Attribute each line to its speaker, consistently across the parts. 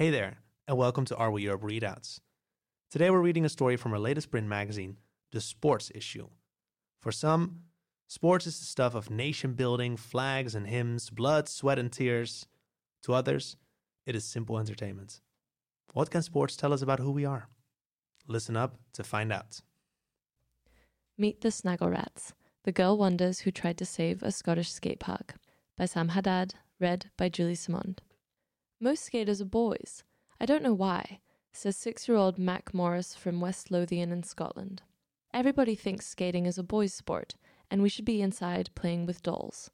Speaker 1: Hey there, and welcome to Are We Europe Readouts. Today we're reading a story from our latest print magazine, The Sports Issue. For some, sports is the stuff of nation building, flags and hymns, blood, sweat, and tears. To others, it is simple entertainment. What can sports tell us about who we are? Listen up to find out.
Speaker 2: Meet the Snagglerats, the girl wonders who tried to save a Scottish skate park, by Sam Haddad, read by Julie Simond. Most skaters are boys. I don't know why, says six year old Mac Morris from West Lothian in Scotland. Everybody thinks skating is a boys' sport, and we should be inside playing with dolls.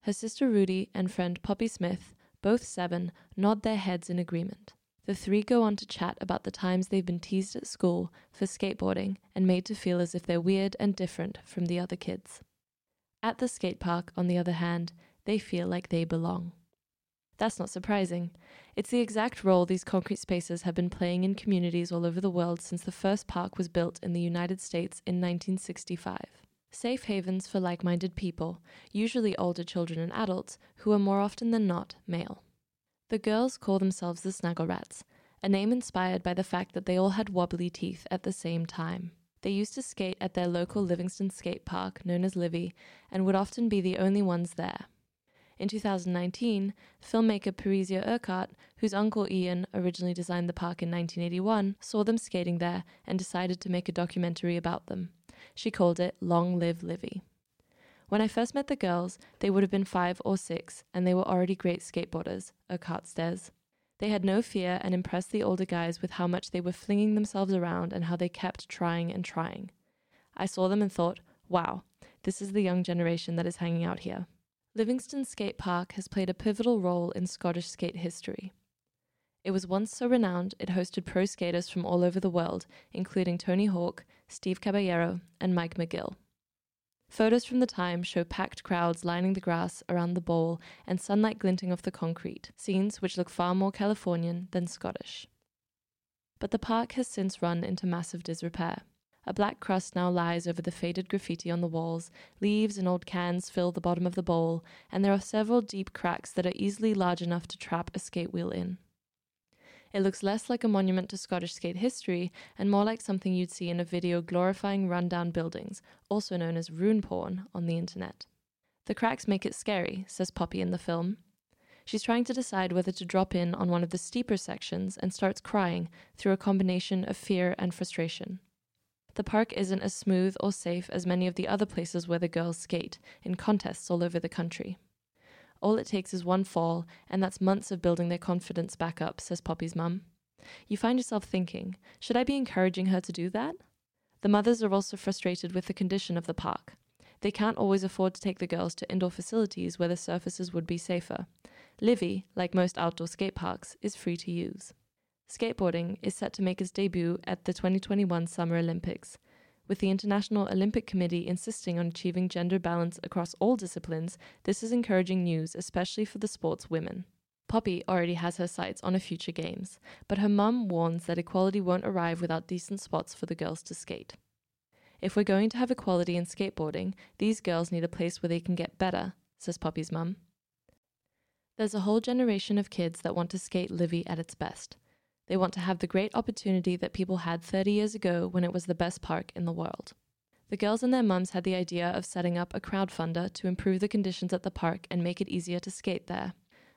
Speaker 2: Her sister Rudy and friend Poppy Smith, both seven, nod their heads in agreement. The three go on to chat about the times they've been teased at school for skateboarding and made to feel as if they're weird and different from the other kids. At the skate park, on the other hand, they feel like they belong. That's not surprising. It's the exact role these concrete spaces have been playing in communities all over the world since the first park was built in the United States in 1965. Safe havens for like minded people, usually older children and adults, who are more often than not male. The girls call themselves the Snagglerats, a name inspired by the fact that they all had wobbly teeth at the same time. They used to skate at their local Livingston skate park, known as Livi, and would often be the only ones there. In 2019, filmmaker Parisa Urquhart, whose uncle Iain originally designed the park in 1981, saw them skating there and decided to make a documentary about them. She called it Long Live Livi. When I first met the girls, they would have been five or six, and they were already great skateboarders, Urquhart says. They had no fear and impressed the older guys with how much they were flinging themselves around and how they kept trying and trying. I saw them and thought, wow, this is the young generation that is hanging out here. Livingston Skate Park has played a pivotal role in Scottish skate history. It was once so renowned it hosted pro skaters from all over the world, including Tony Hawk, Steve Caballero, and Mike McGill. Photos from the time show packed crowds lining the grass around the bowl and sunlight glinting off the concrete, scenes which look far more Californian than Scottish. But the park has since run into massive disrepair. A black crust now lies over the faded graffiti on the walls, leaves and old cans fill the bottom of the bowl, and there are several deep cracks that are easily large enough to trap a skate wheel in. It looks less like a monument to Scottish skate history and more like something you'd see in a video glorifying rundown buildings, also known as ruin porn, on the internet. The cracks make it scary, says Poppy in the film. She's trying to decide whether to drop in on one of the steeper sections and starts crying through a combination of fear and frustration. The park isn't as smooth or safe as many of the other places where the girls skate, in contests all over the country. All it takes is one fall, and that's months of building their confidence back up, says Poppy's mum. You find yourself thinking, should I be encouraging her to do that? The mothers are also frustrated with the condition of the park. They can't always afford to take the girls to indoor facilities where the surfaces would be safer. Livi, like most outdoor skate parks, is free to use. Skateboarding is set to make its debut at the 2021 Summer Olympics with the International Olympic Committee insisting on achieving gender balance across all disciplines, this is encouraging news, especially for the sport's women. Poppy already has her sights on a future games, but her mum warns that equality won't arrive without decent spots for the girls to skate. If we're going to have equality in skateboarding, these girls need a place where they can get better, says Poppy's mum. There's a whole generation of kids that want to skate Livi at its best. They want to have the great opportunity that people had 30 years ago when it was the best park in the world. The girls and their mums had the idea of setting up a crowdfunder to improve the conditions at the park and make it easier to skate there.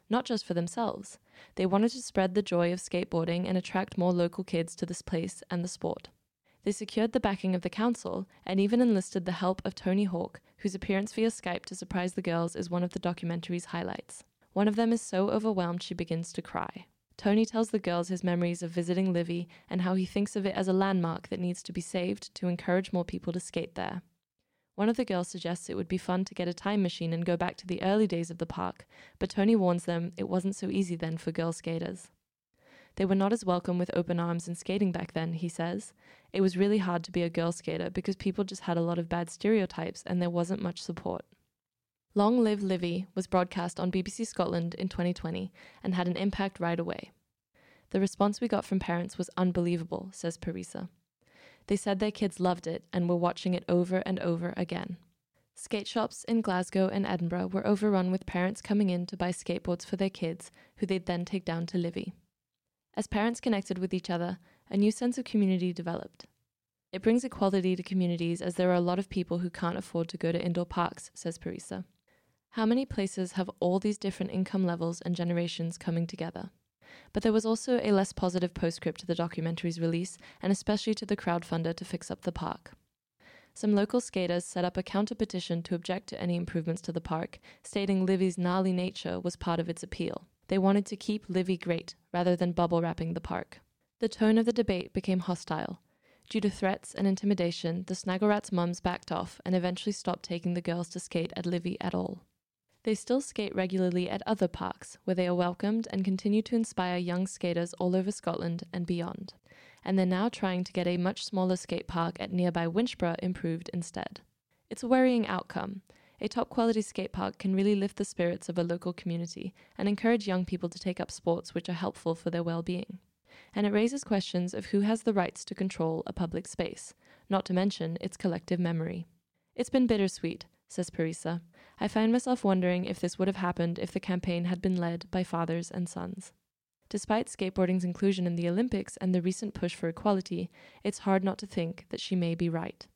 Speaker 2: Not just for themselves, they wanted to spread the joy of skateboarding and attract more local kids to this place and the sport. They secured the backing of the council and even enlisted the help of Tony Hawk, whose appearance via Skype to surprise the girls is one of the documentary's highlights. One of them is so overwhelmed she begins to cry. Tony tells the girls his memories of visiting Livi and how he thinks of it as a landmark that needs to be saved to encourage more people to skate there. One of the girls suggests it would be fun to get a time machine and go back to the early days of the park, but Tony warns them it wasn't so easy then for girl skaters. They were not as welcome with open arms in skating back then, he says. It was really hard to be a girl skater because people just had a lot of bad stereotypes and there wasn't much support. Long Live Livi was broadcast on BBC Scotland in 2020 and had an impact right away. The response we got from parents was unbelievable, says Parisa. They said their kids loved it and were watching it over and over again. Skate shops in Glasgow and Edinburgh were overrun with parents coming in to buy skateboards for their kids, who they'd then take down to Livi. As parents connected with each other, a new sense of community developed. It brings equality to communities as there are a lot of people who can't afford to go to indoor parks, says Parisa. How many places have all these different income levels and generations coming together? But there was also a less positive postscript to the documentary's release, and especially to the crowdfunder to fix up the park. Some local skaters set up a counter petition to object to any improvements to the park, stating Livi's gnarly nature was part of its appeal. They wanted to keep Livi great rather than bubble wrapping the park. The tone of the debate became hostile. Due to threats and intimidation, the Snagglerats mums backed off and eventually stopped taking the girls to skate at Livi at all. They still skate regularly at other parks, where they are welcomed and continue to inspire young skaters all over Scotland and beyond. And they're now trying to get a much smaller skate park at nearby Winchburgh improved instead. It's a worrying outcome. A top quality skate park can really lift the spirits of a local community and encourage young people to take up sports which are helpful for their well being. And it raises questions of who has the rights to control a public space, not to mention its collective memory. It's been bittersweet, says Parisa, I find myself wondering if this would have happened if the campaign had been led by fathers and sons. Despite skateboarding's inclusion in the Olympics and the recent push for equality, it's hard not to think that she may be right.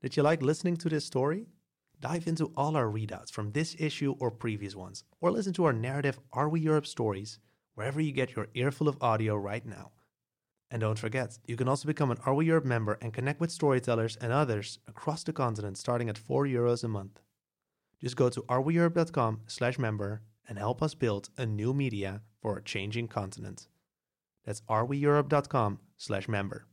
Speaker 1: Did you like listening to this story? Dive into all our readouts from this issue or previous ones, or listen to our narrative Are We Europe stories wherever you get your earful of audio right now. And don't forget, you can also become an Are We Europe member and connect with storytellers and others across the continent starting at 4 euros a month. Just go to areweeurope.com slash member and help us build a new media for a changing continent. That's areweeurope.com slash member.